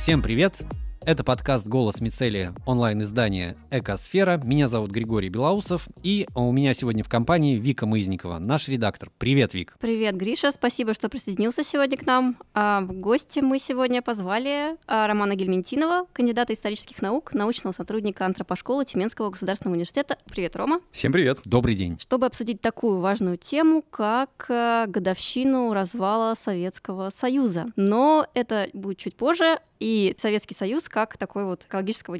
Всем привет! Это подкаст «Голос Мицелия» онлайн-издание «Экосфера». Меня зовут Григорий Белоусов, и у меня сегодня в компании Вика Мызникова, наш редактор. Привет, Вик. Привет, Гриша. Спасибо, что присоединился сегодня к нам. А в гости мы сегодня позвали а, Романа Гельментинова, кандидата исторических наук, научного сотрудника антропошколы Тюменского государственного университета. Привет, Рома. Всем привет. Добрый день. Чтобы обсудить такую важную тему, как а, годовщину развала Советского Союза. Но это будет чуть позже, и Советский Союз как такой вот экологического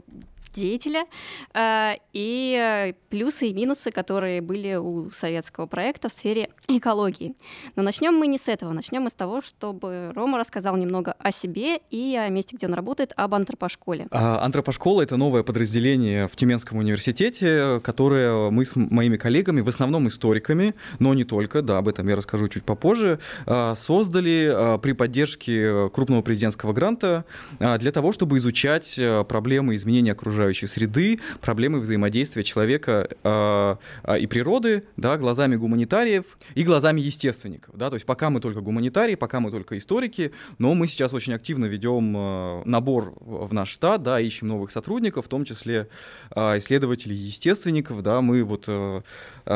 деятеля, э, и плюсы и минусы, которые были у советского проекта в сфере экологии. Но начнем мы не с этого, начнем мы с того, чтобы Рома рассказал немного о себе и о месте, где он работает, об антропошколе. А, антропошкола — это новое подразделение в Тюменском университете, которое мы с моими коллегами, в основном историками, но не только, да, об этом я расскажу чуть попозже, а, создали а, при поддержке крупного президентского гранта для того, чтобы изучать проблемы изменения окружающей окружающей среды, проблемы взаимодействия человека э, и природы, да, глазами гуманитариев и глазами естественников. Да, то есть пока мы только гуманитарии, пока мы только историки, но мы сейчас очень активно ведем э, набор в наш штат, да, ищем новых сотрудников, в том числе э, исследователей естественников. Да, мы вот э, э,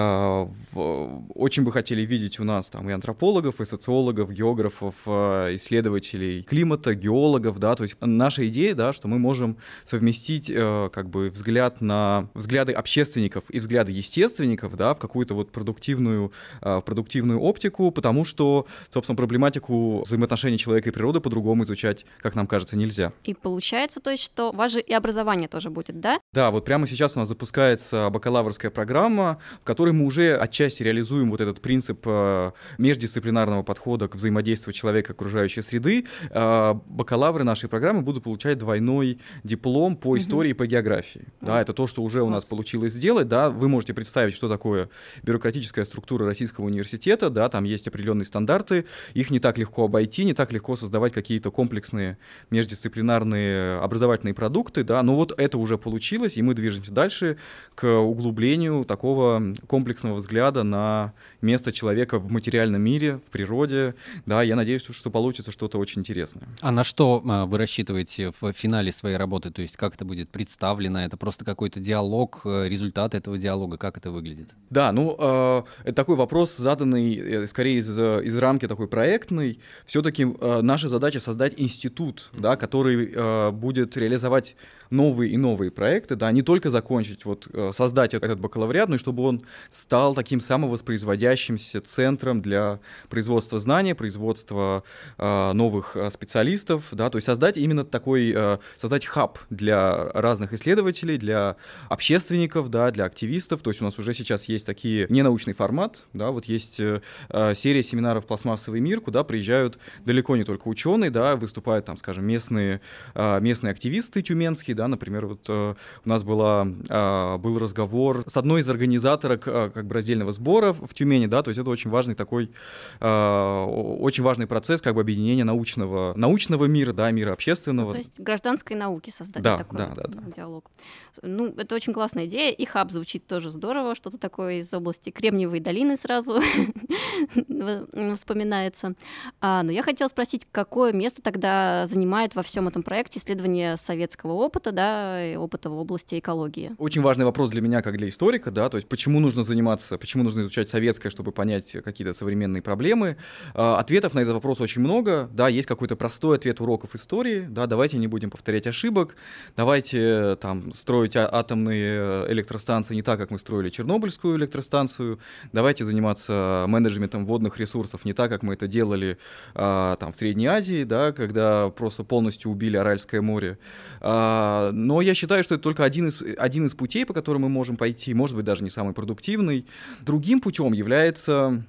в, очень бы хотели видеть у нас там и антропологов, и социологов, географов, э, исследователей климата, геологов, да, то есть наша идея, да, что мы можем совместить Э, как бы взгляд на взгляды общественников и взгляды естественников, да, в какую-то вот продуктивную, э, продуктивную оптику, потому что, собственно, проблематику взаимоотношений человека и природы по-другому изучать, как нам кажется, нельзя. И получается, то есть, что у вас же и образование тоже будет, да? Да, вот прямо сейчас у нас запускается бакалаврская программа, в которой мы уже отчасти реализуем вот этот принцип э, междисциплинарного подхода к взаимодействию человека и окружающей среды. Бакалавры нашей программы будут получать двойной диплом по истории и по географии. Да, это то, что уже у нас получилось сделать. Да, вы можете представить, что такое бюрократическая структура Российского университета. Да, там есть определенные стандарты, их не так легко обойти, не так легко создавать какие-то комплексные междисциплинарные образовательные продукты. Да, но вот это уже получилось, и мы движемся дальше к углублению такого комплексного взгляда на место человека в материальном мире, в природе. Да, я надеюсь, что, получится что-то очень интересное. А на что а, вы рассчитываете в финале своей работы? То есть как это будет представлено? Это просто какой-то диалог, э, результат этого диалога? Как это выглядит? Да, ну, э, это такой вопрос, заданный э, скорее из, из рамки такой проектной. Все-таки э, наша задача создать институт, да, который э, будет реализовать новые и новые проекты, да, не только закончить, вот, э, создать этот бакалавриат, но и чтобы он стал таким самовоспроизводящимся центром для производства знаний, производства э, новых э, специалистов, да, то есть создать именно такой, э, создать хаб для разных исследователей, для общественников, да, для активистов, то есть у нас уже сейчас есть такие ненаучный формат, да, вот есть э, э серия семинаров «Пластмассовый мир», куда приезжают далеко не только ученые, да, выступают там, скажем, местные, э, местные активисты тюменские, да, например, вот э, у нас была, э, был разговор с одной из организаторок э, как бы раздельного сбора в Тюмени, да, то есть это очень важный такой, э, очень важный процесс как бы объединения научного, научного мира, да, мира общественного. Ну, то есть гражданской науки создать да, такой да, да, да. Диалог. Ну, это очень классная идея, и хаб звучит тоже здорово, что-то такое из области Кремниевой долины сразу вспоминается. А, но я хотела спросить, какое место тогда занимает во всем этом проекте исследование советского опыта, да, и опыта в области экологии. Очень важный вопрос для меня, как для историка, да, то есть почему нужно заниматься, почему нужно изучать советское, чтобы понять какие-то современные проблемы. А, ответов на этот вопрос очень много, да, есть какой-то простой ответ уроков истории, да, давайте не будем повторять ошибок, давайте там строить а, атомные электростанции не так, как мы строили Чернобыльскую электростанцию, давайте заниматься менеджментом водных ресурсов не так, как мы это делали а, там в Средней Азии, да, когда просто полностью убили Аральское море. А, но я считаю, что это только один из, один из путей, по которым мы можем пойти, может быть, даже не самый продуктивный. Другим путем является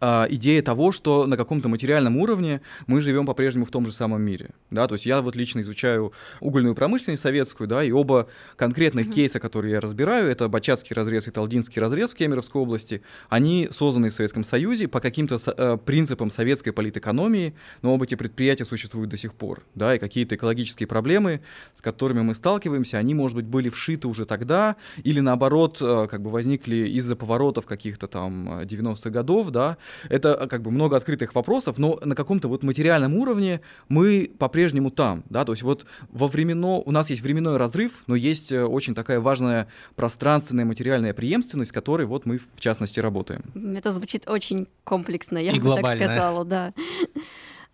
идея того, что на каком-то материальном уровне мы живем по-прежнему в том же самом мире. Да? То есть я вот лично изучаю угольную промышленность советскую, да, и оба конкретных mm-hmm. кейса, которые я разбираю, это Бачатский разрез и Талдинский разрез в Кемеровской области, они созданы в Советском Союзе по каким-то э, принципам советской политэкономии, но оба эти предприятия существуют до сих пор. Да, и какие-то экологические проблемы, с которыми мы сталкиваемся, они, может быть, были вшиты уже тогда, или наоборот, э, как бы возникли из-за поворотов каких-то там 90-х э, годов, да, это а, как бы много открытых вопросов, но на каком-то вот материальном уровне мы по-прежнему там, да, то есть вот во временно, у нас есть временной разрыв, но есть э, очень такая важная пространственная материальная преемственность, которой вот мы в частности работаем. Это звучит очень комплексно, я И бы глобально. так сказала, да.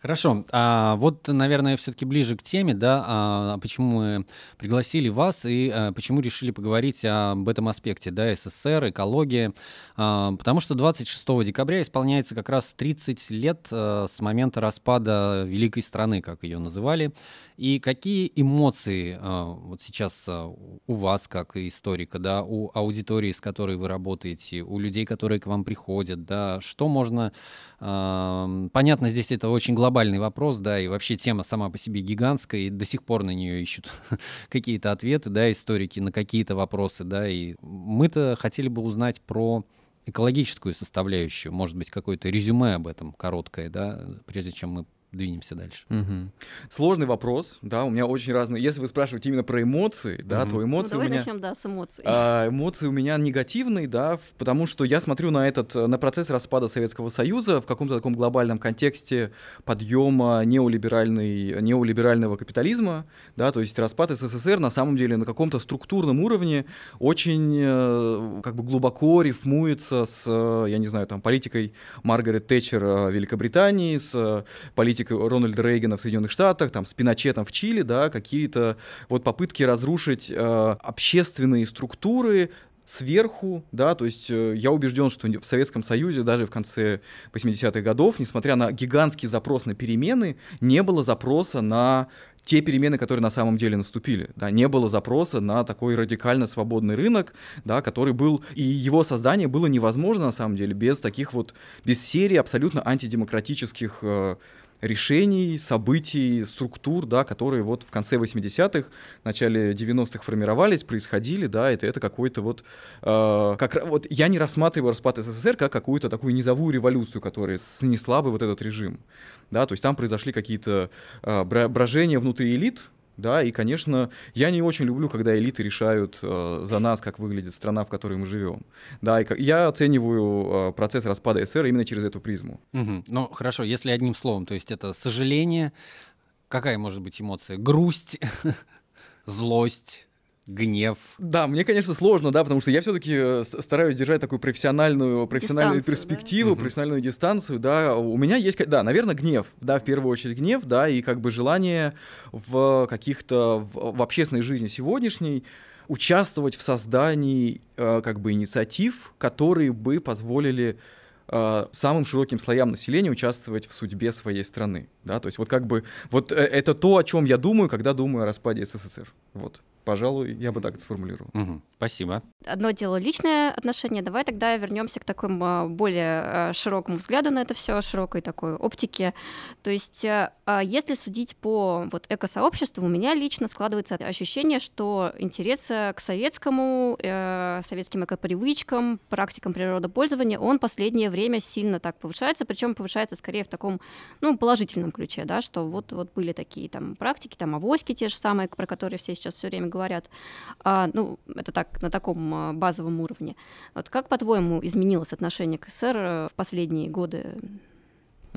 Хорошо. А вот, наверное, все-таки ближе к теме, да, а, почему мы пригласили вас и а, почему решили поговорить об этом аспекте, да, СССР, экология. А, потому что 26 декабря исполняется как раз 30 лет а, с момента распада великой страны, как ее называли. И какие эмоции а, вот сейчас а, у вас, как историка, да, у аудитории, с которой вы работаете, у людей, которые к вам приходят, да, что можно... А, понятно, здесь это очень глобальный вопрос, да, и вообще тема сама по себе гигантская, и до сих пор на нее ищут какие-то ответы, да, историки на какие-то вопросы, да, и мы-то хотели бы узнать про экологическую составляющую, может быть, какое-то резюме об этом короткое, да, прежде чем мы двинемся дальше. Угу. Сложный вопрос, да, у меня очень разные. Если вы спрашиваете именно про эмоции, да, угу. то эмоции ну, давай у меня... начнем, да, с эмоций. А, эмоции у меня негативные, да, потому что я смотрю на этот, на процесс распада Советского Союза в каком-то таком глобальном контексте подъема неолиберальной, неолиберального капитализма, да, то есть распад СССР на самом деле на каком-то структурном уровне очень э, как бы глубоко рифмуется с, я не знаю, там, политикой Маргарет Тэтчер э, Великобритании, с политикой политика Рональда Рейгана в Соединенных Штатах, там, с Пиночетом в Чили, да, какие-то вот попытки разрушить э, общественные структуры, сверху, да, то есть э, я убежден, что в Советском Союзе даже в конце 80-х годов, несмотря на гигантский запрос на перемены, не было запроса на те перемены, которые на самом деле наступили. Да, не было запроса на такой радикально свободный рынок, да, который был, и его создание было невозможно на самом деле без таких вот, без серии абсолютно антидемократических э, решений, событий, структур, да, которые вот в конце 80-х, начале 90-х формировались, происходили, да, это, это какой-то вот, э, как, вот я не рассматриваю распад СССР как какую-то такую низовую революцию, которая снесла бы вот этот режим, да, то есть там произошли какие-то э, брожения внутри элит, да, и, конечно, я не очень люблю, когда элиты решают э, за нас, как выглядит страна, в которой мы живем. Да, и я оцениваю э, процесс распада СССР именно через эту призму. Угу. Ну, хорошо, если одним словом, то есть это сожаление, какая может быть эмоция? Грусть, злость, гнев. Да, мне, конечно, сложно, да, потому что я все-таки э, стараюсь держать такую профессиональную, профессиональную дистанцию, перспективу, да? профессиональную дистанцию, да. У меня есть, да, наверное, гнев, да, в первую очередь гнев, да, и как бы желание в каких-то, в, в общественной жизни сегодняшней участвовать в создании э, как бы инициатив, которые бы позволили э, самым широким слоям населения участвовать в судьбе своей страны, да, то есть вот как бы, вот э, это то, о чем я думаю, когда думаю о распаде СССР, вот. Пожалуй, я бы так это сформулировал. Угу, спасибо. Одно дело личное отношение. Давай тогда вернемся к такому более э, широкому взгляду на это все, широкой такой оптике. То есть, а если судить по вот экосообществу, у меня лично складывается ощущение, что интерес к советскому, э, советским экопривычкам, практикам природопользования, он последнее время сильно так повышается, причем повышается скорее в таком, ну, положительном ключе, да, что вот, вот были такие там практики, там авоськи те же самые, про которые все сейчас все время говорят. А, ну, это так, на таком а, базовом уровне. Вот как, по-твоему, изменилось отношение к СССР э, в последние годы?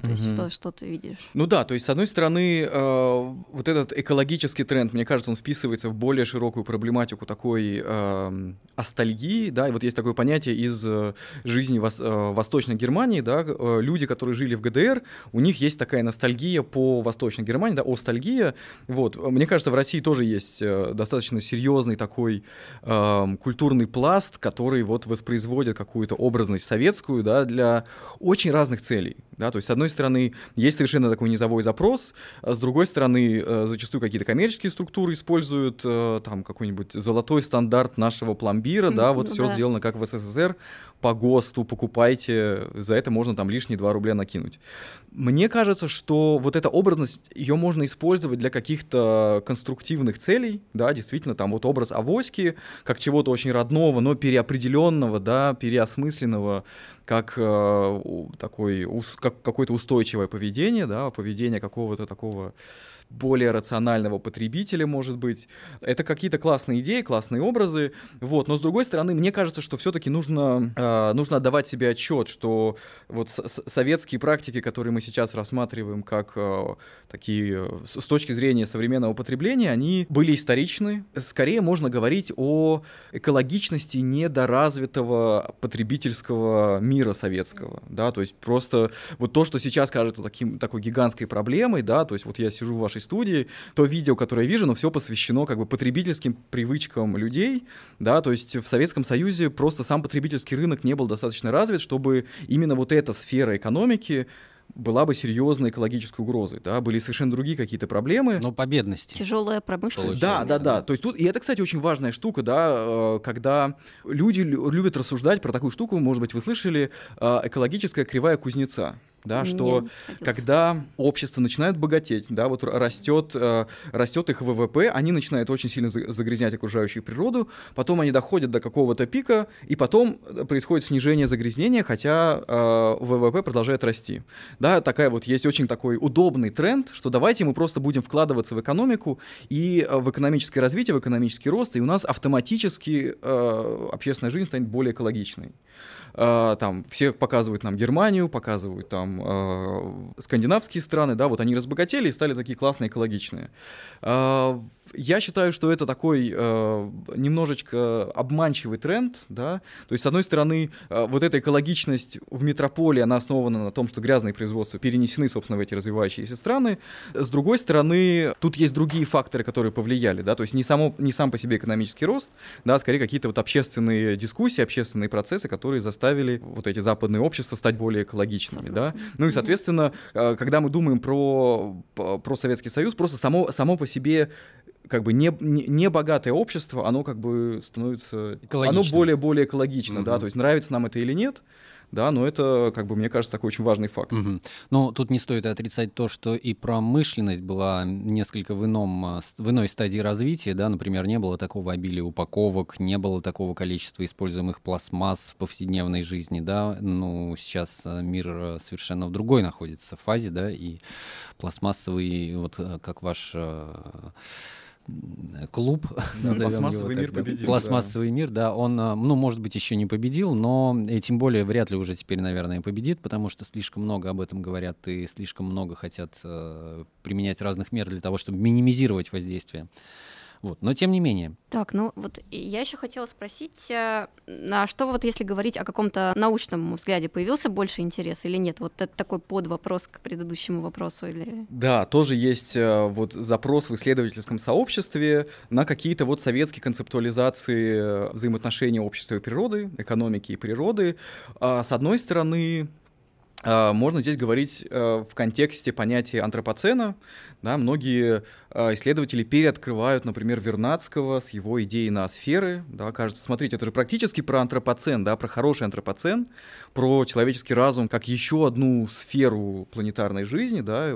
То есть что, что ты видишь? Ну да, то есть с одной стороны, э, вот этот экологический тренд, мне кажется, он вписывается в более широкую проблематику такой э, астальгии, да, и вот есть такое понятие из э, жизни вос, э, Восточной Германии, да, э, люди, которые жили в ГДР, у них есть такая ностальгия по Восточной Германии, да, остальгия, вот, мне кажется, в России тоже есть э, достаточно серьезный такой э, культурный пласт, который вот воспроизводит какую-то образность советскую, да, для очень разных целей, да, то есть с одной одной стороны, есть совершенно такой низовой запрос, а с другой стороны, э, зачастую какие-то коммерческие структуры используют э, там какой-нибудь золотой стандарт нашего пломбира, да, вот ну, все да. сделано как в СССР, по ГОСТу покупайте, за это можно там лишние 2 рубля накинуть. Мне кажется, что вот эта образность, ее можно использовать для каких-то конструктивных целей, да, действительно, там вот образ авоськи, как чего-то очень родного, но переопределенного, да, переосмысленного, как э, такой, ус, как какой-то устойчивое поведение, да, поведение какого-то такого более рационального потребителя, может быть. Это какие-то классные идеи, классные образы, вот. Но с другой стороны, мне кажется, что все-таки нужно, э, нужно отдавать себе отчет, что вот советские практики, которые мы сейчас рассматриваем как э, такие с, точки зрения современного потребления, они были историчны. Скорее можно говорить о экологичности недоразвитого потребительского мира советского, да, то есть просто вот то, что сейчас кажется таким, такой гигантской проблемой, да, то есть вот я сижу в вашей нашей студии, то видео, которое я вижу, но все посвящено как бы потребительским привычкам людей, да, то есть в Советском Союзе просто сам потребительский рынок не был достаточно развит, чтобы именно вот эта сфера экономики была бы серьезной экологической угрозой, да, были совершенно другие какие-то проблемы. Но по бедности. Тяжелая промышленность. Да, да, да. То есть тут, и это, кстати, очень важная штука, да, э, когда люди любят рассуждать про такую штуку, может быть, вы слышали, э, экологическая кривая кузнеца да, что когда общество начинает богатеть, да, вот растет, э, растет их ВВП, они начинают очень сильно загрязнять окружающую природу, потом они доходят до какого-то пика, и потом э, происходит снижение загрязнения, хотя э, ВВП продолжает расти. Да, такая вот есть очень такой удобный тренд, что давайте мы просто будем вкладываться в экономику и в экономическое развитие, в экономический рост, и у нас автоматически э, общественная жизнь станет более экологичной. Э, там все показывают нам Германию, показывают там э, скандинавские страны, да, вот они разбогатели и стали такие классные, экологичные. Э, я считаю, что это такой э, немножечко обманчивый тренд, да, то есть, с одной стороны, э, вот эта экологичность в метрополии, она основана на том, что грязные производства перенесены, собственно, в эти развивающиеся страны, с другой стороны, тут есть другие факторы, которые повлияли, да, то есть не, само, не сам по себе экономический рост, да, а скорее какие-то вот общественные дискуссии, общественные процессы, которые заставили вот эти западные общества стать более экологичными, да, ну и, соответственно, э, когда мы думаем про, про Советский Союз, просто само, само по себе как бы не, не, не богатое общество, оно как бы становится, оно более-более экологично, mm-hmm. да, то есть нравится нам это или нет, да, но это, как бы, мне кажется, такой очень важный факт. Угу. Но тут не стоит отрицать то, что и промышленность была несколько в, ином, а, в иной стадии развития, да, например, не было такого обилия упаковок, не было такого количества используемых пластмасс в повседневной жизни, да, ну, сейчас а, мир а, совершенно в другой находится фазе, да, и пластмассовый, вот как ваш клуб. Да, пластмассовый мир так, победил. Пластмассовый да. мир, да, он, а, ну, может быть, еще не победил, но и тем более вряд ли уже теперь, наверное, победит, потому что слишком много об этом говорят и слишком много хотят э, применять разных мер для того, чтобы минимизировать воздействие. Вот. Но тем не менее. Так, ну вот я еще хотела спросить, а что вот если говорить о каком-то научном взгляде, появился больше интерес или нет? Вот это такой подвопрос к предыдущему вопросу или... Да, тоже есть э, вот запрос в исследовательском сообществе на какие-то вот советские концептуализации взаимоотношений общества и природы, экономики и природы. А с одной стороны, можно здесь говорить в контексте понятия антропоцена. Да, многие а, исследователи переоткрывают, например, Вернадского с его идеей на сферы. Да, кажется, смотрите, это же практически про антропоцен, да, про хороший антропоцен, про человеческий разум как еще одну сферу планетарной жизни. Да.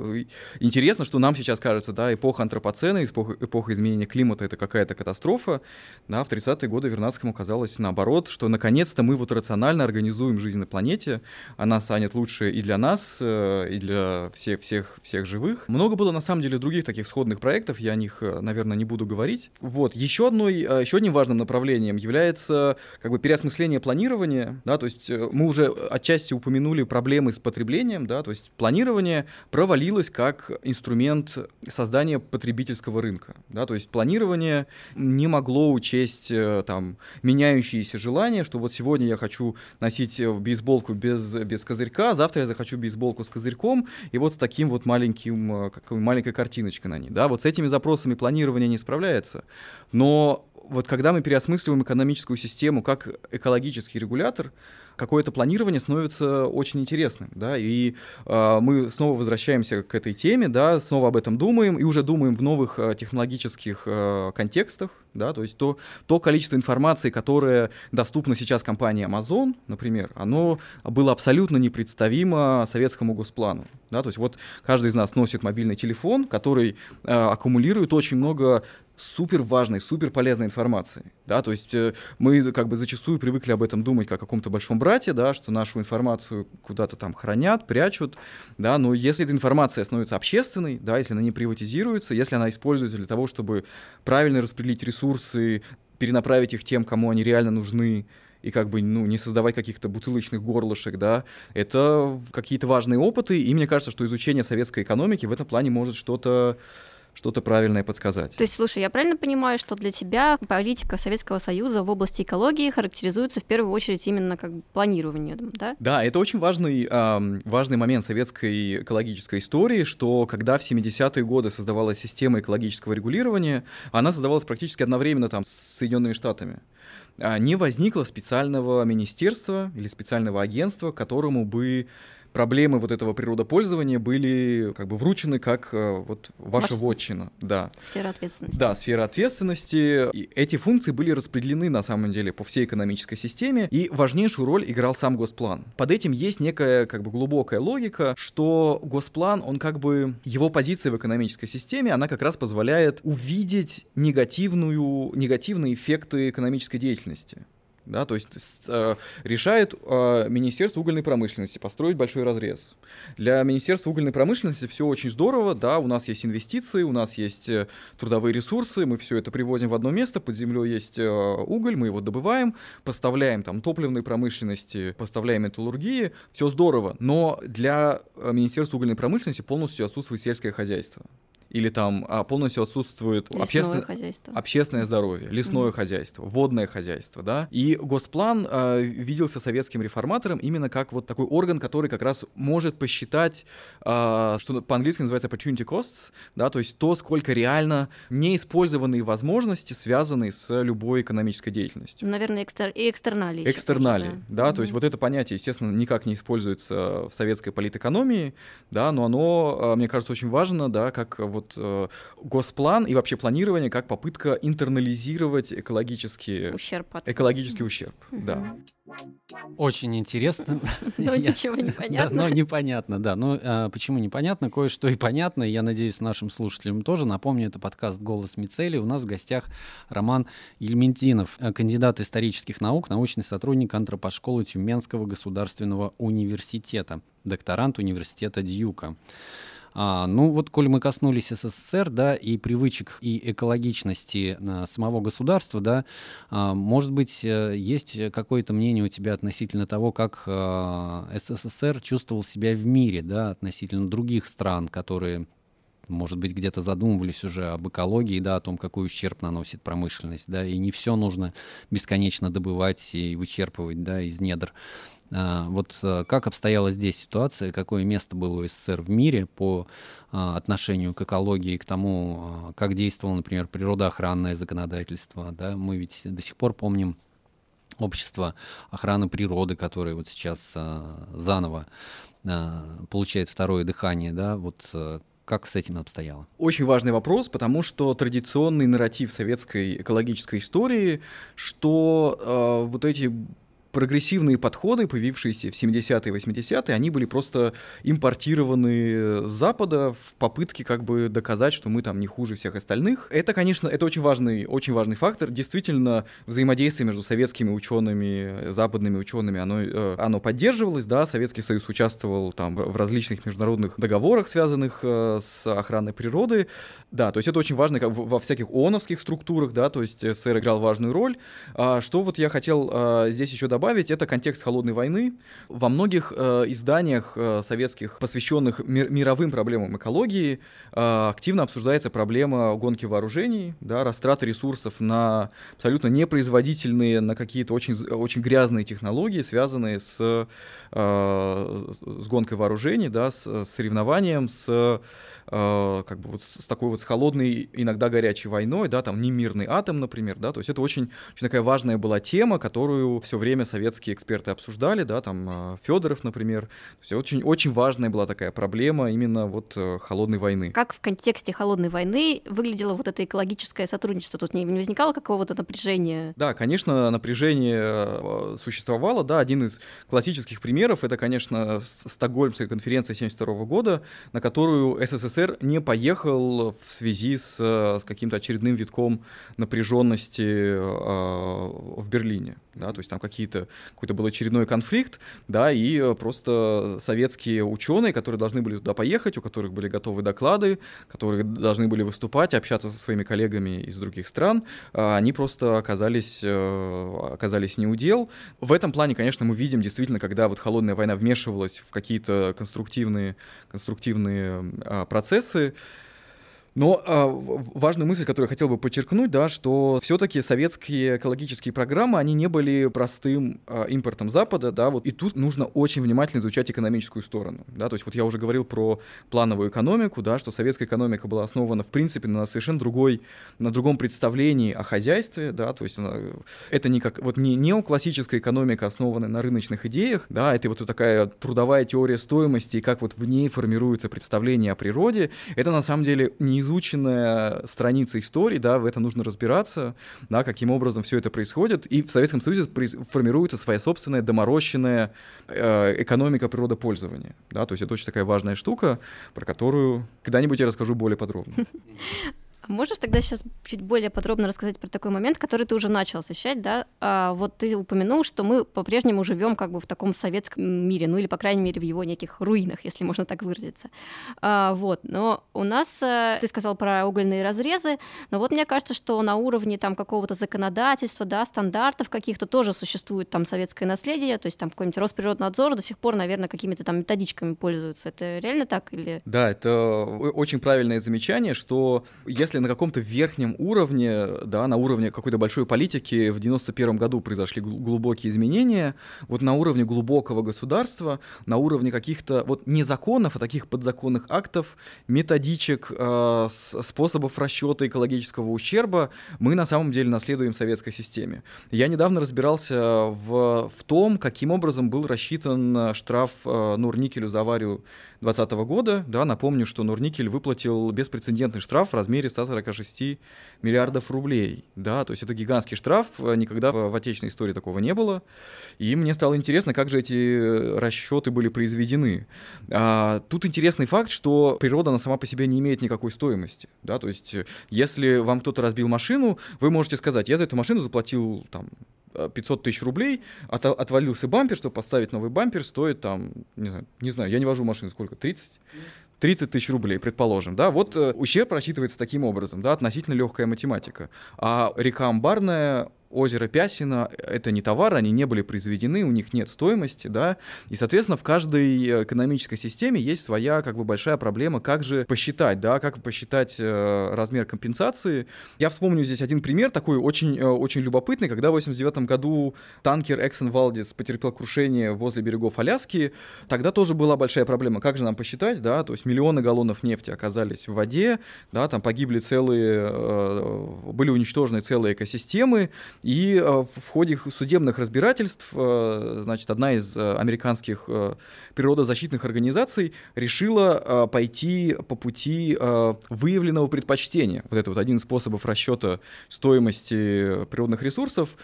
Интересно, что нам сейчас кажется, да, эпоха антропоцена, эпоха, эпоха изменения климата — это какая-то катастрофа. Да, в 30-е годы Вернадскому казалось наоборот, что наконец-то мы вот рационально организуем жизнь на планете, она станет лучше и для нас, э, и для всех, всех, всех живых. Много было, на самом деле, других таких сходных проектов, я о них, э, наверное, не буду говорить. Вот, еще, одной, э, еще одним важным направлением является как бы переосмысление планирования, да, то есть мы уже отчасти упомянули проблемы с потреблением, да, то есть планирование провалилось как инструмент создания потребительского рынка, да, то есть планирование не могло учесть там меняющиеся желания, что вот сегодня я хочу носить бейсболку без, без козырька, завтра я захочу бейсболку с козырьком, и вот с таким вот маленьким, как, маленькой картиночкой на ней, да, вот с этими запросами планирование не справляется, но вот когда мы переосмысливаем экономическую систему как экологический регулятор, какое-то планирование становится очень интересным, да, и э, мы снова возвращаемся к этой теме, да, снова об этом думаем и уже думаем в новых э, технологических э, контекстах, да, то есть то, то количество информации, которое доступно сейчас компании Amazon, например, оно было абсолютно непредставимо советскому госплану, да, то есть вот каждый из нас носит мобильный телефон, который э, аккумулирует очень много супер важной, супер полезной информацией, да, то есть э, мы как бы зачастую привыкли об этом думать как о каком-то большом брате, да, что нашу информацию куда-то там хранят, прячут, да, но если эта информация становится общественной, да, если она не приватизируется, если она используется для того, чтобы правильно распределить ресурсы, перенаправить их тем, кому они реально нужны, и как бы, ну, не создавать каких-то бутылочных горлышек, да, это какие-то важные опыты, и мне кажется, что изучение советской экономики в этом плане может что-то что-то правильное подсказать. То есть, слушай, я правильно понимаю, что для тебя политика Советского Союза в области экологии характеризуется в первую очередь именно как планированием, да? Да, это очень важный, э, важный момент советской экологической истории, что когда в 70-е годы создавалась система экологического регулирования, она создавалась практически одновременно там с Соединенными Штатами а, не возникло специального министерства или специального агентства, которому бы проблемы вот этого природопользования были как бы вручены как э, вот ваша Ваш... вотчина. Да. Сфера ответственности. Да, сфера ответственности. И эти функции были распределены на самом деле по всей экономической системе, и важнейшую роль играл сам Госплан. Под этим есть некая как бы глубокая логика, что Госплан, он как бы, его позиция в экономической системе, она как раз позволяет увидеть негативную, негативные эффекты экономической деятельности да, то есть э, решает э, Министерство угольной промышленности построить большой разрез. Для Министерства угольной промышленности все очень здорово, да, у нас есть инвестиции, у нас есть э, трудовые ресурсы, мы все это привозим в одно место, под землей есть э, уголь, мы его добываем, поставляем там топливной промышленности, поставляем металлургии, все здорово, но для э, Министерства угольной промышленности полностью отсутствует сельское хозяйство или там а, полностью отсутствует обществен... хозяйство. общественное здоровье, лесное mm-hmm. хозяйство, водное хозяйство, да. И госплан а, виделся советским реформатором именно как вот такой орган, который как раз может посчитать, а, что по-английски называется opportunity costs, да, то есть то, сколько реально неиспользованные возможности, связанные с любой экономической деятельностью. Наверное, экстер... и экстерналии. Экстерналии, да, да mm-hmm. то есть вот это понятие, естественно, никак не используется в советской политэкономии, да, но оно, а, мне кажется, очень важно, да, как вот вот э, госплан и вообще планирование как попытка интернализировать экологический ущерб. От... Экологический ущерб, угу. да. Очень интересно. Но ничего не понятно. Но непонятно, да. Ну, а, почему непонятно? Кое-что и понятно. Я надеюсь, нашим слушателям тоже. Напомню, это подкаст «Голос Мицели». У нас в гостях Роман Ельментинов, э, кандидат исторических наук, научный сотрудник антропошколы Тюменского государственного университета, докторант университета Дьюка. А, ну вот, коль мы коснулись СССР, да, и привычек и экологичности а, самого государства, да, а, может быть, а, есть какое-то мнение у тебя относительно того, как а, СССР чувствовал себя в мире, да, относительно других стран, которые может быть, где-то задумывались уже об экологии, да, о том, какой ущерб наносит промышленность, да, и не все нужно бесконечно добывать и вычерпывать, да, из недр вот э, как обстояла здесь ситуация, какое место было у СССР в мире по а, отношению к экологии, к тому, а, как действовало, например, природоохранное законодательство. Да? Мы ведь до сих пор помним общество охраны природы, которое вот сейчас заново получает второе дыхание, да, вот э, как с этим обстояло? Очень важный вопрос, потому что традиционный нарратив советской экологической истории, что э, вот эти прогрессивные подходы, появившиеся в 70-е и 80-е, они были просто импортированы с Запада в попытке как бы доказать, что мы там не хуже всех остальных. Это, конечно, это очень важный, очень важный фактор. Действительно, взаимодействие между советскими учеными, западными учеными, оно, э, оно поддерживалось, да, Советский Союз участвовал там в различных международных договорах, связанных э, с охраной природы, да, то есть это очень важно как во всяких ООНовских структурах, да, то есть СССР играл важную роль. А, что вот я хотел а, здесь еще добавить, добавить, это контекст холодной войны. Во многих э, изданиях э, советских, посвященных ми- мировым проблемам экологии, э, активно обсуждается проблема гонки вооружений, да, растраты ресурсов на абсолютно непроизводительные, на какие-то очень, очень грязные технологии, связанные с, э, с гонкой вооружений, да, с, соревнованием, с э, как бы вот с такой вот с холодной, иногда горячей войной, да, там не мирный атом, например, да, то есть это очень, очень такая важная была тема, которую все время советские эксперты обсуждали, да, там э, Федоров, например. То есть очень, очень важная была такая проблема именно вот э, холодной войны. Как в контексте холодной войны выглядело вот это экологическое сотрудничество? Тут не, не возникало какого-то напряжения? Да, конечно, напряжение существовало, да, один из классических примеров это, конечно, Стокгольмская конференция 1972 года, на которую СССР не поехал в связи с, с каким-то очередным витком напряженности э, в Берлине. Да, то есть там какие-то, какой-то был очередной конфликт, да, и просто советские ученые, которые должны были туда поехать, у которых были готовы доклады, которые должны были выступать, общаться со своими коллегами из других стран, э, они просто оказались, э, оказались не у дел. В этом плане, конечно, мы видим действительно, когда вот холодная война вмешивалась в какие-то конструктивные, конструктивные а, процессы, но э, важную мысль, которую я хотел бы подчеркнуть, да, что все-таки советские экологические программы, они не были простым э, импортом Запада, да, вот. И тут нужно очень внимательно изучать экономическую сторону, да, то есть вот я уже говорил про плановую экономику, да, что советская экономика была основана, в принципе, на совершенно другой, на другом представлении о хозяйстве, да, то есть она, это не как, вот не неоклассическая экономика, основанная на рыночных идеях, да, это вот такая трудовая теория стоимости, и как вот в ней формируется представление о природе, это на самом деле не неизученная страница истории, да, в этом нужно разбираться, да, каким образом все это происходит, и в Советском Союзе формируется своя собственная доморощенная э, экономика природопользования, да, то есть это очень такая важная штука, про которую когда-нибудь я расскажу более подробно. Можешь тогда сейчас чуть более подробно рассказать про такой момент, который ты уже начал освещать, да? А, вот ты упомянул, что мы по-прежнему живем как бы в таком советском мире, ну или, по крайней мере, в его неких руинах, если можно так выразиться. А, вот, но у нас, э, ты сказал про угольные разрезы, но вот мне кажется, что на уровне там какого-то законодательства, да, стандартов каких-то тоже существует там советское наследие, то есть там какой-нибудь Росприроднадзор до сих пор, наверное, какими-то там методичками пользуются. Это реально так или? Да, это очень правильное замечание, что если если на каком-то верхнем уровне, да, на уровне какой-то большой политики в 91 году произошли глубокие изменения, вот на уровне глубокого государства, на уровне каких-то вот не законов, а таких подзаконных актов, методичек, э, способов расчета экологического ущерба, мы на самом деле наследуем советской системе. Я недавно разбирался в, в том, каким образом был рассчитан штраф э, Нурникелю за аварию 2020 года. Да, напомню, что Норникель выплатил беспрецедентный штраф в размере 146 миллиардов рублей. Да, то есть это гигантский штраф, никогда в, в отечественной истории такого не было. И мне стало интересно, как же эти расчеты были произведены. А, тут интересный факт, что природа она сама по себе не имеет никакой стоимости. Да, то есть если вам кто-то разбил машину, вы можете сказать, я за эту машину заплатил там 500 э, тысяч рублей, от, отвалился бампер, чтобы поставить новый бампер, стоит там, не знаю, не знаю, я не вожу машину, сколько, 30? 30 тысяч рублей, предположим, да, вот э, ущерб рассчитывается таким образом, да, относительно легкая математика. А река Амбарная озеро Пясино — это не товары, они не были произведены, у них нет стоимости, да, и, соответственно, в каждой экономической системе есть своя, как бы, большая проблема, как же посчитать, да, как посчитать э, размер компенсации. Я вспомню здесь один пример, такой очень, э, очень любопытный, когда в 89 году танкер Exxon Valdez потерпел крушение возле берегов Аляски, тогда тоже была большая проблема, как же нам посчитать, да, то есть миллионы галлонов нефти оказались в воде, да, там погибли целые, э, были уничтожены целые экосистемы, и э, в ходе судебных разбирательств, э, значит, одна из э, американских природозащитных организаций решила пойти по пути выявленного предпочтения. Вот это вот один из способов расчета стоимости природных ресурсов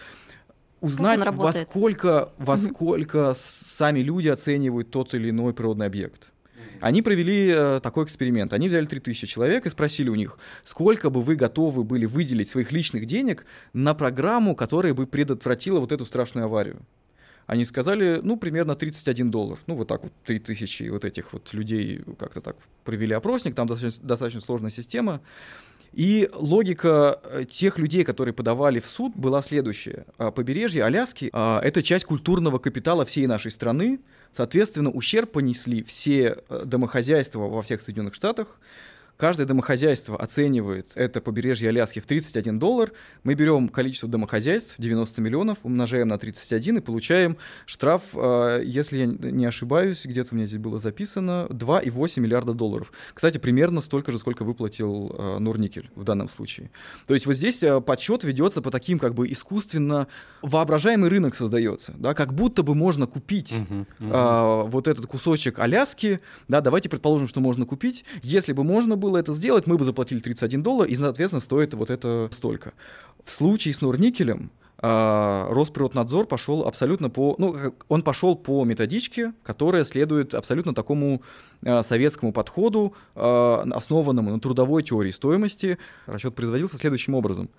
узнать, во сколько, во сколько сами люди оценивают тот или иной природный объект. Они провели э, такой эксперимент. Они взяли 3000 человек и спросили у них, сколько бы вы готовы были выделить своих личных денег на программу, которая бы предотвратила вот эту страшную аварию. Они сказали, ну, примерно 31 доллар. Ну, вот так вот 3000 вот этих вот людей как-то так провели опросник, там достаточно, достаточно сложная система. И логика э, тех людей, которые подавали в суд, была следующая. А, побережье Аляски а, — это часть культурного капитала всей нашей страны. Соответственно, ущерб понесли все э, домохозяйства во всех Соединенных Штатах, каждое домохозяйство оценивает это побережье Аляски в 31 доллар, мы берем количество домохозяйств, 90 миллионов, умножаем на 31 и получаем штраф, э, если я не ошибаюсь, где-то у меня здесь было записано, 2,8 миллиарда долларов. Кстати, примерно столько же, сколько выплатил э, Норникель в данном случае. То есть вот здесь э, подсчет ведется по таким как бы искусственно воображаемый рынок создается, да, как будто бы можно купить uh-huh, uh-huh. Э, вот этот кусочек Аляски, да, давайте предположим, что можно купить. Если бы можно было это сделать, мы бы заплатили 31 доллар, и, соответственно, стоит вот это столько. В случае с Норникелем а, Росприроднадзор пошел абсолютно по, ну, он пошел по методичке, которая следует абсолютно такому советскому подходу, а, основанному на трудовой теории стоимости. Расчет производился следующим образом.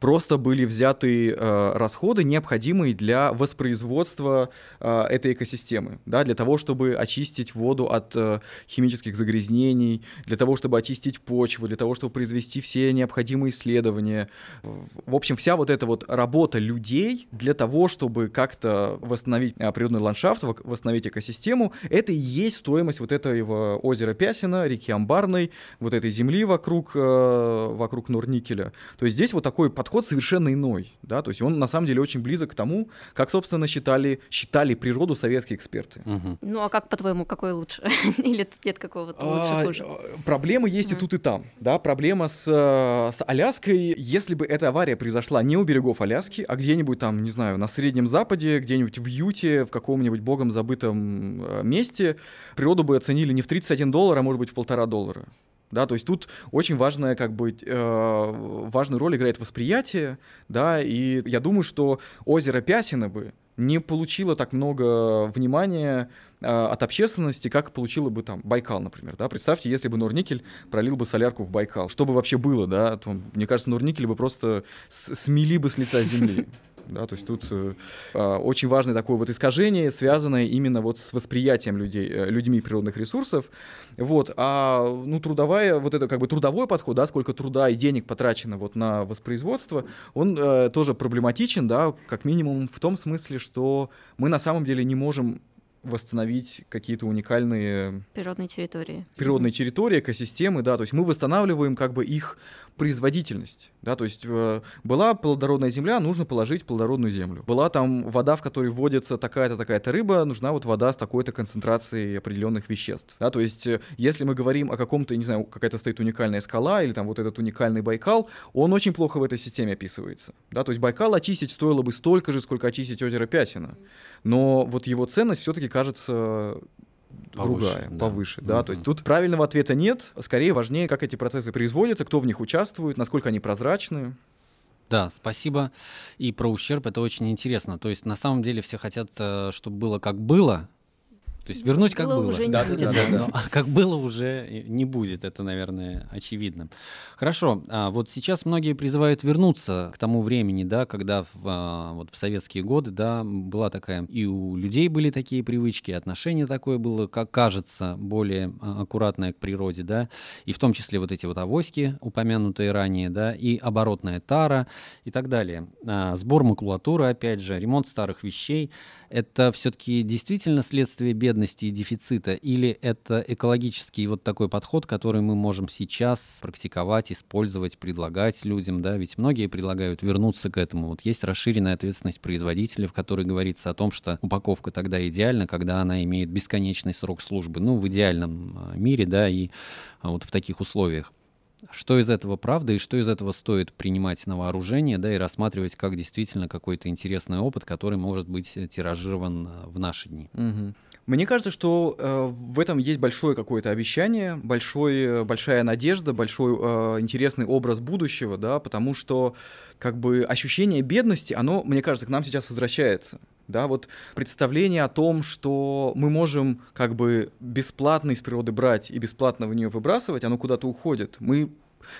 Просто были взяты расходы, необходимые для воспроизводства этой экосистемы, да, для того, чтобы очистить воду от химических загрязнений, для того, чтобы очистить почву, для того, чтобы произвести все необходимые исследования. В общем, вся вот эта вот работа людей для того, чтобы как-то восстановить природный ландшафт, восстановить экосистему. Это и есть стоимость вот этого озера Пясина, реки Амбарной, вот этой земли вокруг, э, вокруг Норникеля. То есть здесь вот такой подход совершенно иной, да, то есть он на самом деле очень близок к тому, как, собственно, считали, считали природу советские эксперты. Угу. Ну а как, по-твоему, какой лучше? Или нет какого-то лучше, а, хуже? Проблемы есть угу. и тут, и там, да, проблема с, э, с Аляской, если бы эта авария произошла не у берегов Аляски, а где-нибудь там, не знаю, на Среднем Западе, где-нибудь в Юте, в каком-нибудь богом забытом месте, природу бы оценили не в 31 доллар, а может быть в полтора доллара. Да, то есть тут очень важная, как бы, э, важную роль играет восприятие, да, и я думаю, что озеро Пясино бы не получило так много внимания э, от общественности, как получило бы там Байкал, например, да, представьте, если бы Норникель пролил бы солярку в Байкал, что бы вообще было, да, то, мне кажется, Норникель бы просто смели бы с лица земли, да, то есть тут э, а, очень важное такое вот искажение, связанное именно вот с восприятием людей, э, людьми природных ресурсов, вот, а, ну, трудовая, вот это как бы трудовой подход, да, сколько труда и денег потрачено вот на воспроизводство, он э, тоже проблематичен, да, как минимум в том смысле, что мы на самом деле не можем восстановить какие-то уникальные природные территории. Природные территории, экосистемы, да, то есть мы восстанавливаем как бы их производительность, да, то есть э, была плодородная земля, нужно положить плодородную землю. Была там вода, в которой вводится такая-то, такая-то рыба, нужна вот вода с такой-то концентрацией определенных веществ, да, то есть э, если мы говорим о каком-то, не знаю, какая-то стоит уникальная скала или там вот этот уникальный Байкал, он очень плохо в этой системе описывается, да, то есть Байкал очистить стоило бы столько же, сколько очистить озеро Пясино, но вот его ценность все-таки кажется повыше, другая, да. повыше, да. Mm-hmm. То есть тут правильного ответа нет, скорее важнее, как эти процессы производятся, кто в них участвует, насколько они прозрачны. Да, спасибо. И про ущерб это очень интересно. То есть на самом деле все хотят, э, чтобы было как было, то есть вернуть как было. уже да, не будет. Да, да, да. как было уже не будет, это, наверное, очевидно. Хорошо, а вот сейчас многие призывают вернуться к тому времени, да, когда в, а, вот в советские годы, да, была такая, и у людей были такие привычки, отношение такое было, как кажется, более а, аккуратное к природе, да, и в том числе вот эти вот авоськи, упомянутые ранее, да, и оборотная тара и так далее. А, сбор макулатуры, опять же, ремонт старых вещей, это все-таки действительно следствие бедности и дефицита, или это экологический вот такой подход, который мы можем сейчас практиковать, использовать, предлагать людям, да, ведь многие предлагают вернуться к этому. Вот есть расширенная ответственность производителя, в которой говорится о том, что упаковка тогда идеальна, когда она имеет бесконечный срок службы, ну, в идеальном а, мире, да, и а, вот в таких условиях. Что из этого правда и что из этого стоит принимать на вооружение, да, и рассматривать как действительно какой-то интересный опыт, который может быть э, тиражирован э, в наши дни. Угу. Мне кажется, что э, в этом есть большое какое-то обещание, большой, э, большая надежда, большой э, интересный образ будущего, да, потому что как бы ощущение бедности, оно, мне кажется, к нам сейчас возвращается да, вот представление о том, что мы можем как бы бесплатно из природы брать и бесплатно в нее выбрасывать, оно куда-то уходит. Мы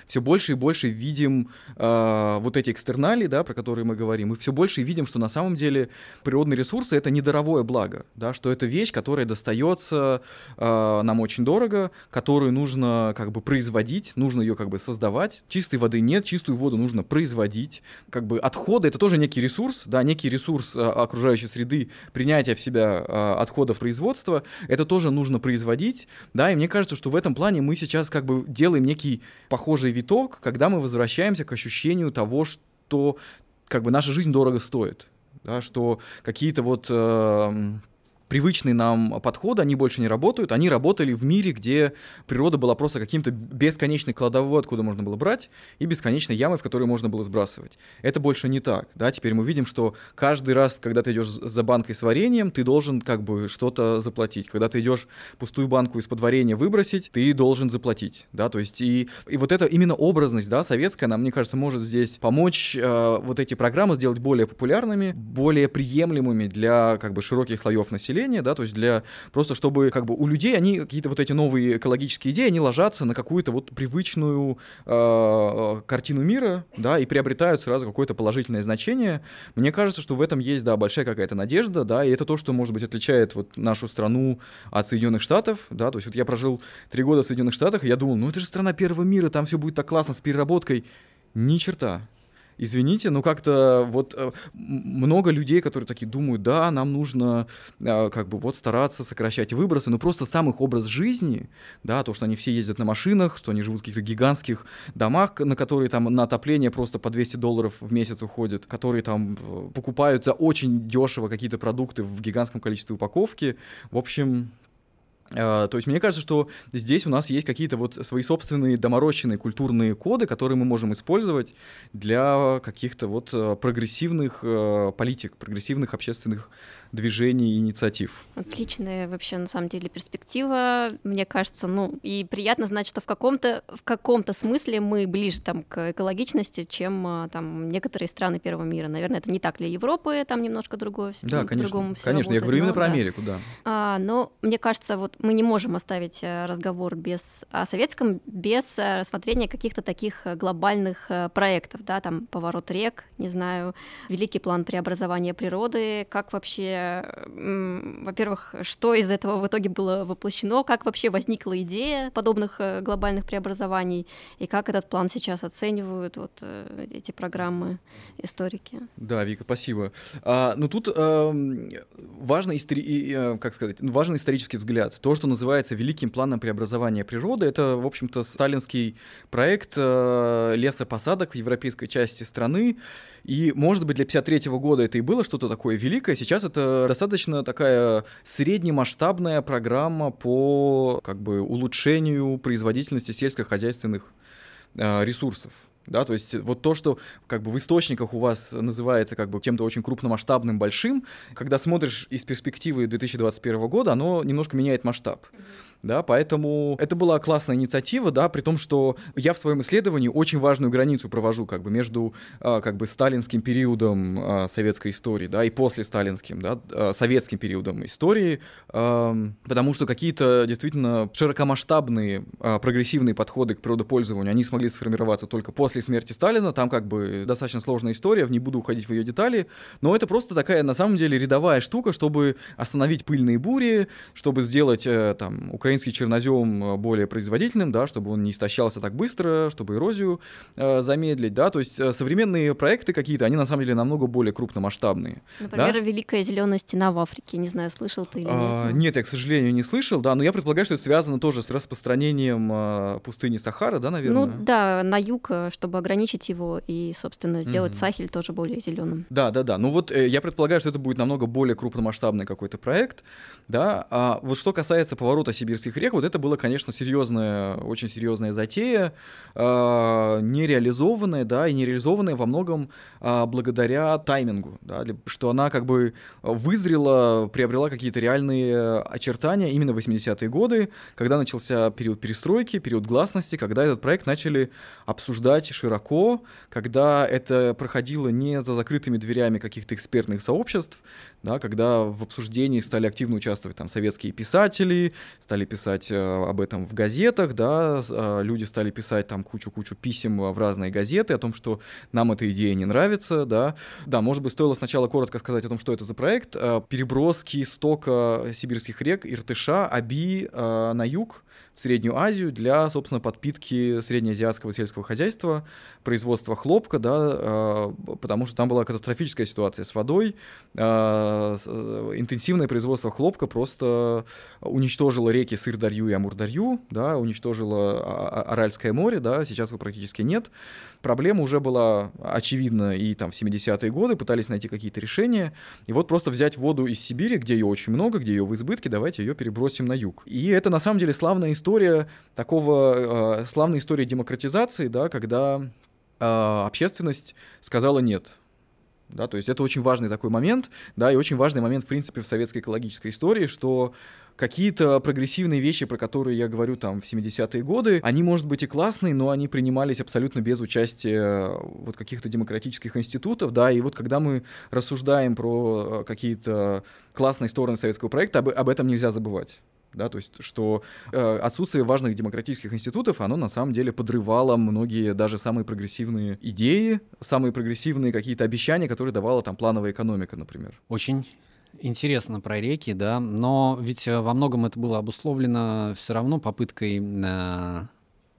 все больше и больше видим э, вот эти экстернали, да, про которые мы говорим, и все больше видим, что на самом деле природные ресурсы это недоровое благо, да, что это вещь, которая достается э, нам очень дорого, которую нужно как бы производить, нужно ее как бы создавать. Чистой воды нет, чистую воду нужно производить. Как бы отходы это тоже некий ресурс, да, некий ресурс э, окружающей среды, принятия в себя э, отходов производства, это тоже нужно производить, да, и мне кажется, что в этом плане мы сейчас как бы делаем некий похожий виток, когда мы возвращаемся к ощущению того, что как бы наша жизнь дорого стоит, да, что какие-то вот э, привычные нам подходы, они больше не работают. Они работали в мире, где природа была просто каким-то бесконечной кладовой, откуда можно было брать, и бесконечной ямой, в которую можно было сбрасывать. Это больше не так. Да? Теперь мы видим, что каждый раз, когда ты идешь за банкой с вареньем, ты должен как бы что-то заплатить. Когда ты идешь пустую банку из-под варенья выбросить, ты должен заплатить. Да? То есть и, и вот эта именно образность да, советская, нам, мне кажется, может здесь помочь э, вот эти программы сделать более популярными, более приемлемыми для как бы широких слоев населения, населения, да, то есть для просто чтобы как бы у людей они какие-то вот эти новые экологические идеи, они ложатся на какую-то вот привычную э, картину мира, да, и приобретают сразу какое-то положительное значение. Мне кажется, что в этом есть, да, большая какая-то надежда, да, и это то, что, может быть, отличает вот нашу страну от Соединенных Штатов, да, то есть вот я прожил три года в Соединенных Штатах, и я думал, ну это же страна первого мира, там все будет так классно с переработкой. Ни черта извините, но как-то вот э, много людей, которые такие думают, да, нам нужно э, как бы вот стараться сокращать выбросы, но просто сам их образ жизни, да, то, что они все ездят на машинах, что они живут в каких-то гигантских домах, на которые там на отопление просто по 200 долларов в месяц уходит, которые там э, покупают за очень дешево какие-то продукты в гигантском количестве упаковки. В общем, то есть мне кажется, что здесь у нас есть какие-то вот свои собственные доморощенные культурные коды, которые мы можем использовать для каких-то вот э, прогрессивных э, политик, прогрессивных общественных движений и инициатив. Отличная вообще на самом деле перспектива, мне кажется, ну и приятно знать, что в каком-то в каком-то смысле мы ближе там к экологичности, чем а, там некоторые страны первого мира. Наверное, это не так для Европы, там немножко другое. Да, конечно, конечно, я говорю именно про Америку, да. А, но мне кажется, вот мы не можем оставить э, разговор без о советском без э, рассмотрения каких-то таких э, глобальных проектов, да, там поворот рек, не знаю, великий план преобразования природы, как вообще во-первых, что из этого в итоге было воплощено, как вообще возникла идея подобных э, глобальных преобразований, и как этот план сейчас оценивают вот э, эти программы историки. Да, Вика, спасибо. А, ну тут э, важно, истори... Э, как сказать, ну, важен исторический взгляд. То, что называется великим планом преобразования природы, это, в общем-то, сталинский проект э, лесопосадок в европейской части страны, и, может быть, для 53 года это и было что-то такое великое. Сейчас это достаточно такая среднемасштабная программа по как бы, улучшению производительности сельскохозяйственных э, ресурсов. Да, то есть вот то, что как бы в источниках у вас называется как бы чем-то очень крупномасштабным, большим, когда смотришь из перспективы 2021 года, оно немножко меняет масштаб. Mm-hmm да, поэтому это была классная инициатива, да, при том, что я в своем исследовании очень важную границу провожу как бы между а, как бы сталинским периодом а, советской истории, да, и после сталинским, да, а, советским периодом истории, потому что какие-то действительно широкомасштабные прогрессивные подходы к природопользованию, они смогли сформироваться только после смерти Сталина, там как бы достаточно сложная история, не буду уходить в ее детали, но это просто такая на самом деле рядовая штука, чтобы остановить пыльные бури, чтобы сделать э, там украинский чернозем э, более производительным, да, чтобы он не истощался так быстро, чтобы эрозию э, замедлить, да, то есть э, современные проекты какие-то, они на самом деле намного более крупномасштабные. Например, да? Великая зеленая стена в Африке, не знаю, слышал ты или а, нет? Нет, я, к сожалению, не слышал, да, но я предполагаю, что это связано тоже с распространением э, пустыни Сахара, да, наверное? Ну да, на юг, э, чтобы ограничить его и, собственно, сделать mm-hmm. Сахель тоже более зеленым. Да, да, да. Ну вот э, я предполагаю, что это будет намного более крупномасштабный какой-то проект, да. А вот что касается поворота Сибирь сибирских рек, вот это было, конечно, серьезная, очень серьезная затея, э, нереализованная, да, и нереализованная во многом э, благодаря таймингу, да, что она как бы вызрела, приобрела какие-то реальные очертания именно в 80-е годы, когда начался период перестройки, период гласности, когда этот проект начали обсуждать широко, когда это проходило не за закрытыми дверями каких-то экспертных сообществ, да, когда в обсуждении стали активно участвовать там советские писатели, стали писать об этом в газетах, да, люди стали писать там кучу-кучу писем в разные газеты о том, что нам эта идея не нравится, да. Да, может быть, стоило сначала коротко сказать о том, что это за проект. Переброски стока сибирских рек, Иртыша, Аби на юг, Среднюю Азию для, собственно, подпитки среднеазиатского сельского хозяйства, производства хлопка, да, а, потому что там была катастрофическая ситуация с водой. А, э, интенсивное производство хлопка просто уничтожило реки Сырдарью и Амурдарью, да, уничтожило а, Аральское море, да, сейчас его практически нет. Проблема уже была очевидна и там в 70-е годы, пытались найти какие-то решения. И вот просто взять воду из Сибири, где ее очень много, где ее в избытке, давайте ее перебросим на юг. И это на самом деле славная история такого, э, славная история демократизации, да, когда э, общественность сказала нет. Да, то есть это очень важный такой момент, да, и очень важный момент, в принципе, в советской экологической истории, что какие-то прогрессивные вещи, про которые я говорю там в 70-е годы, они, может быть, и классные, но они принимались абсолютно без участия э, вот каких-то демократических институтов, да, и вот когда мы рассуждаем про э, какие-то классные стороны советского проекта, об, об этом нельзя забывать. Да, то есть, что э, отсутствие важных демократических институтов, оно на самом деле подрывало многие даже самые прогрессивные идеи, самые прогрессивные какие-то обещания, которые давала там плановая экономика, например. Очень Интересно про реки, да, но ведь э, во многом это было обусловлено все равно попыткой на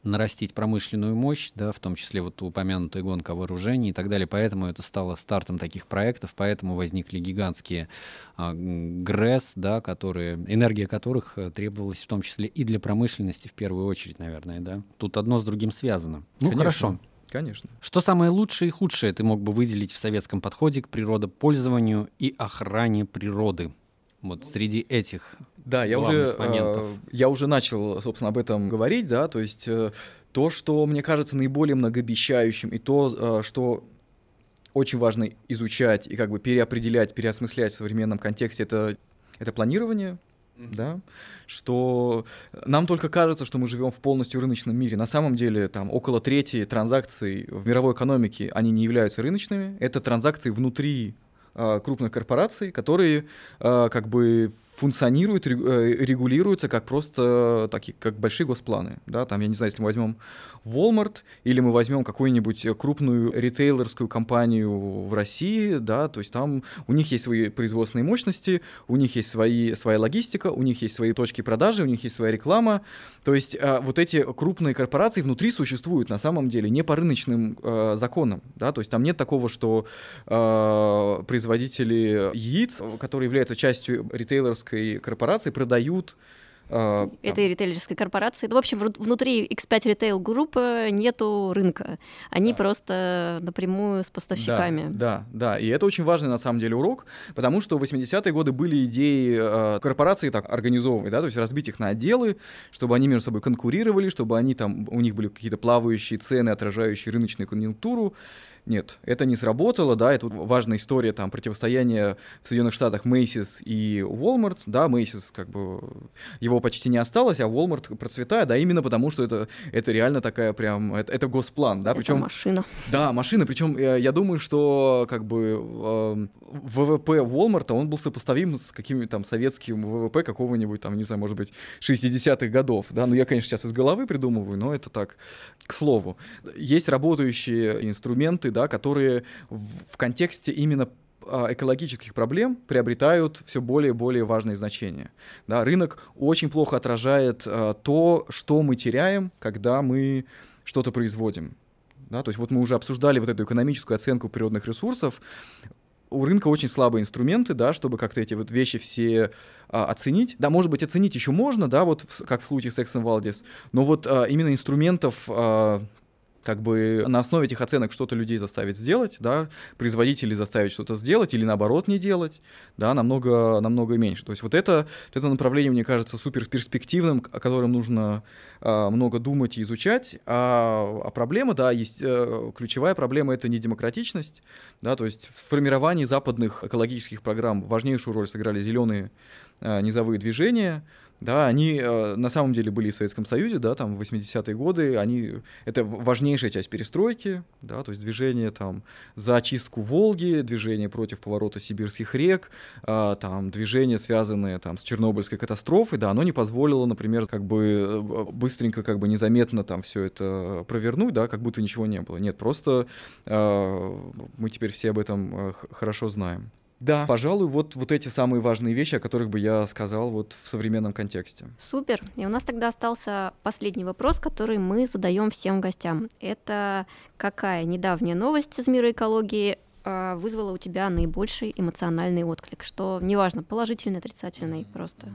нарастить промышленную мощь, да, в том числе вот упомянутая гонка вооружений и так далее. Поэтому это стало стартом таких проектов, поэтому возникли гигантские а, ГРЭС, да, которые, энергия которых э, требовалась в том числе и для промышленности в первую очередь, наверное, да. Тут одно с другим связано. Ну, Конечно. хорошо. Конечно. Что самое лучшее и худшее ты мог бы выделить в советском подходе к природопользованию и охране природы? Вот среди этих да, я уже, э, я уже начал, собственно, об этом говорить, да, то есть э, то, что мне кажется наиболее многообещающим, и то, э, что очень важно изучать и как бы переопределять, переосмыслять в современном контексте, это, это планирование, да, что нам только кажется, что мы живем в полностью рыночном мире. На самом деле, там около трети транзакций в мировой экономике, они не являются рыночными. Это транзакции внутри крупных корпораций, которые э, как бы функционируют, э, регулируются как просто такие, как большие госпланы. Да? Там, я не знаю, если мы возьмем Walmart или мы возьмем какую-нибудь крупную ритейлерскую компанию в России, да, то есть там у них есть свои производственные мощности, у них есть свои, своя логистика, у них есть свои точки продажи, у них есть своя реклама. То есть э, вот эти крупные корпорации внутри существуют на самом деле не по рыночным э, законам. Да? То есть там нет такого, что э, производители яиц, которые являются частью ритейлерской корпорации продают Uh, этой там. ритейлерской корпорации. Ну, в общем, внутри X5 Retail Group нету рынка. Они да. просто напрямую с поставщиками. Да, да, да. И это очень важный на самом деле урок, потому что в 80-е годы были идеи э, корпорации так организовывать, да, то есть разбить их на отделы, чтобы они между собой конкурировали, чтобы они там, у них были какие-то плавающие цены, отражающие рыночную конъюнктуру. Нет, это не сработало, да, это важная история там противостояния в Соединенных Штатах Macy's и Walmart, да, Macy's как бы его почти не осталось, а Walmart процветает, да, именно потому что это, это реально такая прям, это, это госплан, да, причем... машина. Да, машина, причем я, э, я думаю, что как бы э, ВВП Walmart, он был сопоставим с каким-нибудь там советским ВВП какого-нибудь там, не знаю, может быть, 60-х годов, да, ну я, конечно, сейчас из головы придумываю, но это так, к слову. Есть работающие инструменты, да, которые в, в контексте именно а, экологических проблем приобретают все более и более важное значение. Да, рынок очень плохо отражает а, то, что мы теряем, когда мы что-то производим. Да, то есть вот мы уже обсуждали вот эту экономическую оценку природных ресурсов. У рынка очень слабые инструменты, да, чтобы как-то эти вот вещи все а, оценить. Да, может быть, оценить еще можно, да, вот в, как в случае с Exxon Valdez, но вот а, именно инструментов а, как бы на основе этих оценок что-то людей заставить сделать, да, производителей заставить что-то сделать или наоборот не делать, да, намного, намного меньше. То есть вот это, это направление, мне кажется, супер перспективным, о котором нужно э, много думать и изучать. А, а проблема, да, есть э, ключевая проблема — это не демократичность, да, то есть в формировании западных экологических программ важнейшую роль сыграли зеленые э, низовые движения, да, они э, на самом деле были в Советском Союзе, да, там в 80-е годы, они, это важнейшая часть перестройки, да, то есть движение там за очистку Волги, движение против поворота сибирских рек, э, там движение, связанное там с Чернобыльской катастрофой, да, оно не позволило, например, как бы э, быстренько, как бы незаметно там все это провернуть, да, как будто ничего не было. Нет, просто э, мы теперь все об этом э, хорошо знаем. Да, пожалуй, вот, вот эти самые важные вещи, о которых бы я сказал вот в современном контексте. Супер. И у нас тогда остался последний вопрос, который мы задаем всем гостям. Это какая недавняя новость из мира экологии а, вызвала у тебя наибольший эмоциональный отклик? Что неважно, положительный, отрицательный, просто.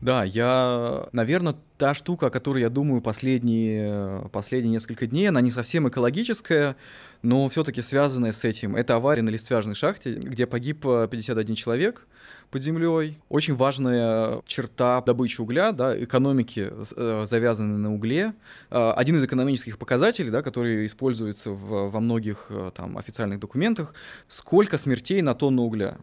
Да, я, наверное, та штука, о которой я думаю последние, последние несколько дней, она не совсем экологическая, но все-таки связанная с этим. Это авария на листвяжной шахте, где погиб 51 э, человек под землей. Очень важная черта добычи угля, да, экономики, э, завязанной на угле. Э, один из экономических показателей, да, который используется в, во многих там, официальных документах, сколько смертей на тонну угля.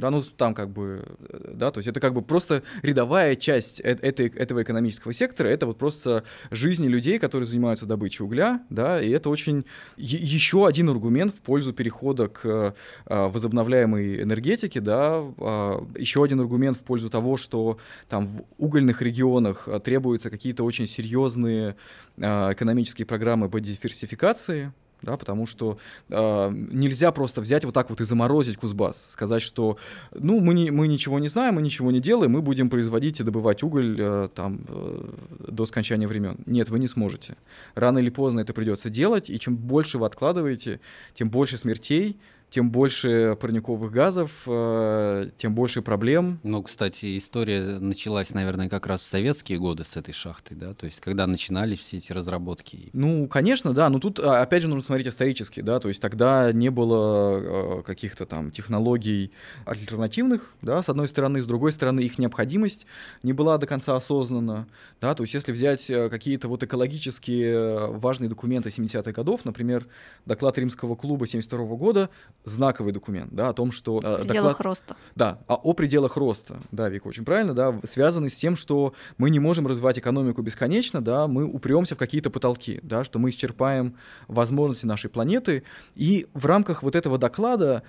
Да, ну там как бы, э, да, то есть это как бы просто рядовая часть этой, этого экономического сектора, это вот просто жизни людей, которые занимаются добычей угля, да, и это очень еще один аргумент в пользу перехода к а, возобновляемой энергетике, да, а, еще один аргумент в пользу того, что там в угольных регионах а, требуются какие-то очень серьезные а, экономические программы по диверсификации, да, потому что э, нельзя просто взять вот так вот и заморозить Кузбасс, сказать, что, ну, мы, не, мы ничего не знаем, мы ничего не делаем, мы будем производить и добывать уголь э, там э, до скончания времен. Нет, вы не сможете. Рано или поздно это придется делать, и чем больше вы откладываете, тем больше смертей, тем больше парниковых газов, э, тем больше проблем. Ну, кстати, история началась, наверное, как раз в советские годы с этой шахтой, да, то есть когда начинались все эти разработки. Ну, конечно, да, но тут, а, опять же, нужно смотреть исторически, да, то есть тогда не было э, каких-то там технологий альтернативных, да, с одной стороны, с другой стороны, их необходимость не была до конца осознана, да, то есть если взять э, какие-то вот экологические важные документы 70-х годов, например, доклад Римского клуба 72 года, знаковый документ, да, о том, что... О пределах доклад, роста. Да, о, о пределах роста, да, Вика, очень правильно, да, связанный с тем, что мы не можем развивать экономику бесконечно, да, мы упремся в какие-то потолки, да, что мы исчерпаем возможности нашей планеты, и в рамках вот этого доклада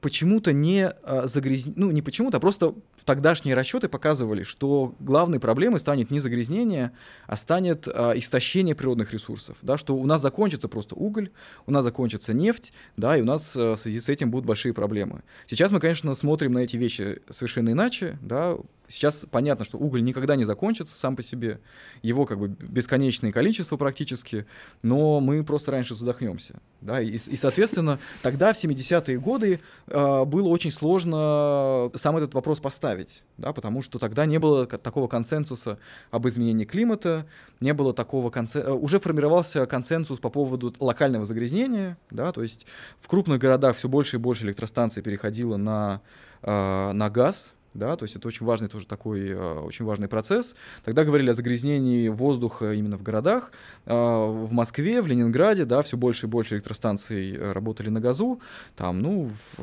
почему-то не а, загрязнение, ну не почему-то, а просто тогдашние расчеты показывали, что главной проблемой станет не загрязнение, а станет а, истощение природных ресурсов, да, что у нас закончится просто уголь, у нас закончится нефть, да, и у нас а, в связи с этим будут большие проблемы. Сейчас мы, конечно, смотрим на эти вещи совершенно иначе, да, Сейчас понятно, что уголь никогда не закончится сам по себе. Его как бы бесконечное количество практически, но мы просто раньше задохнемся. Да? И, и соответственно, тогда, в 70-е годы, э, было очень сложно сам этот вопрос поставить, да? потому что тогда не было такого консенсуса об изменении климата, не было такого консенсуса, уже формировался консенсус по поводу локального загрязнения, да? то есть в крупных городах все больше и больше электростанций переходило на, э, на газ, да, то есть это очень важный тоже такой, э, очень важный процесс. Тогда говорили о загрязнении воздуха именно в городах. Э, в Москве, в Ленинграде, да, все больше и больше электростанций э, работали на газу, там, ну, в,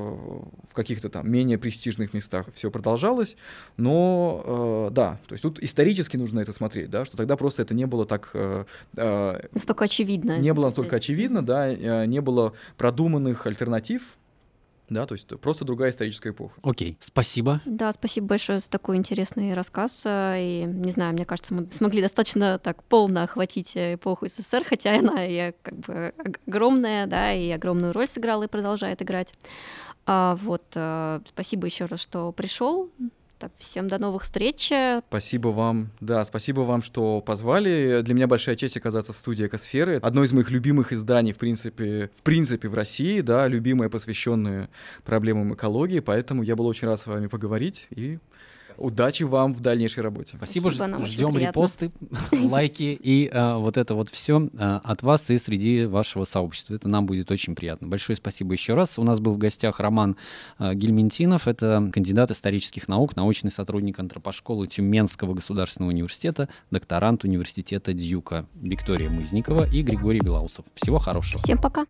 в каких-то там менее престижных местах все продолжалось, но, да, то есть тут исторически нужно это смотреть, да, что тогда просто это не было так... Настолько очевидно. Не было настолько очевидно, да, не было продуманных альтернатив, да, то есть просто другая историческая эпоха. Окей, спасибо. Да, спасибо большое за такой интересный рассказ. И, не знаю, мне кажется, мы смогли достаточно так полно охватить эпоху СССР, хотя она и как бы огромная, да, и огромную роль сыграла и продолжает играть. А, вот, спасибо еще раз, что пришел. Так, всем до новых встреч. Спасибо вам. Да, спасибо вам, что позвали. Для меня большая честь оказаться в студии Экосферы. Одно из моих любимых изданий, в принципе, в принципе, в России, да, любимое, посвященное проблемам экологии. Поэтому я был очень рад с вами поговорить и Удачи вам в дальнейшей работе. Спасибо, Спасибо ждем репосты, лайки и а, вот это вот все а, от вас и среди вашего сообщества. Это нам будет очень приятно. Большое спасибо еще раз. У нас был в гостях Роман а, Гельментинов. Это кандидат исторических наук, научный сотрудник антропошколы Тюменского государственного университета, докторант университета Дьюка Виктория Мызникова и Григорий Белаусов. Всего хорошего. Всем пока.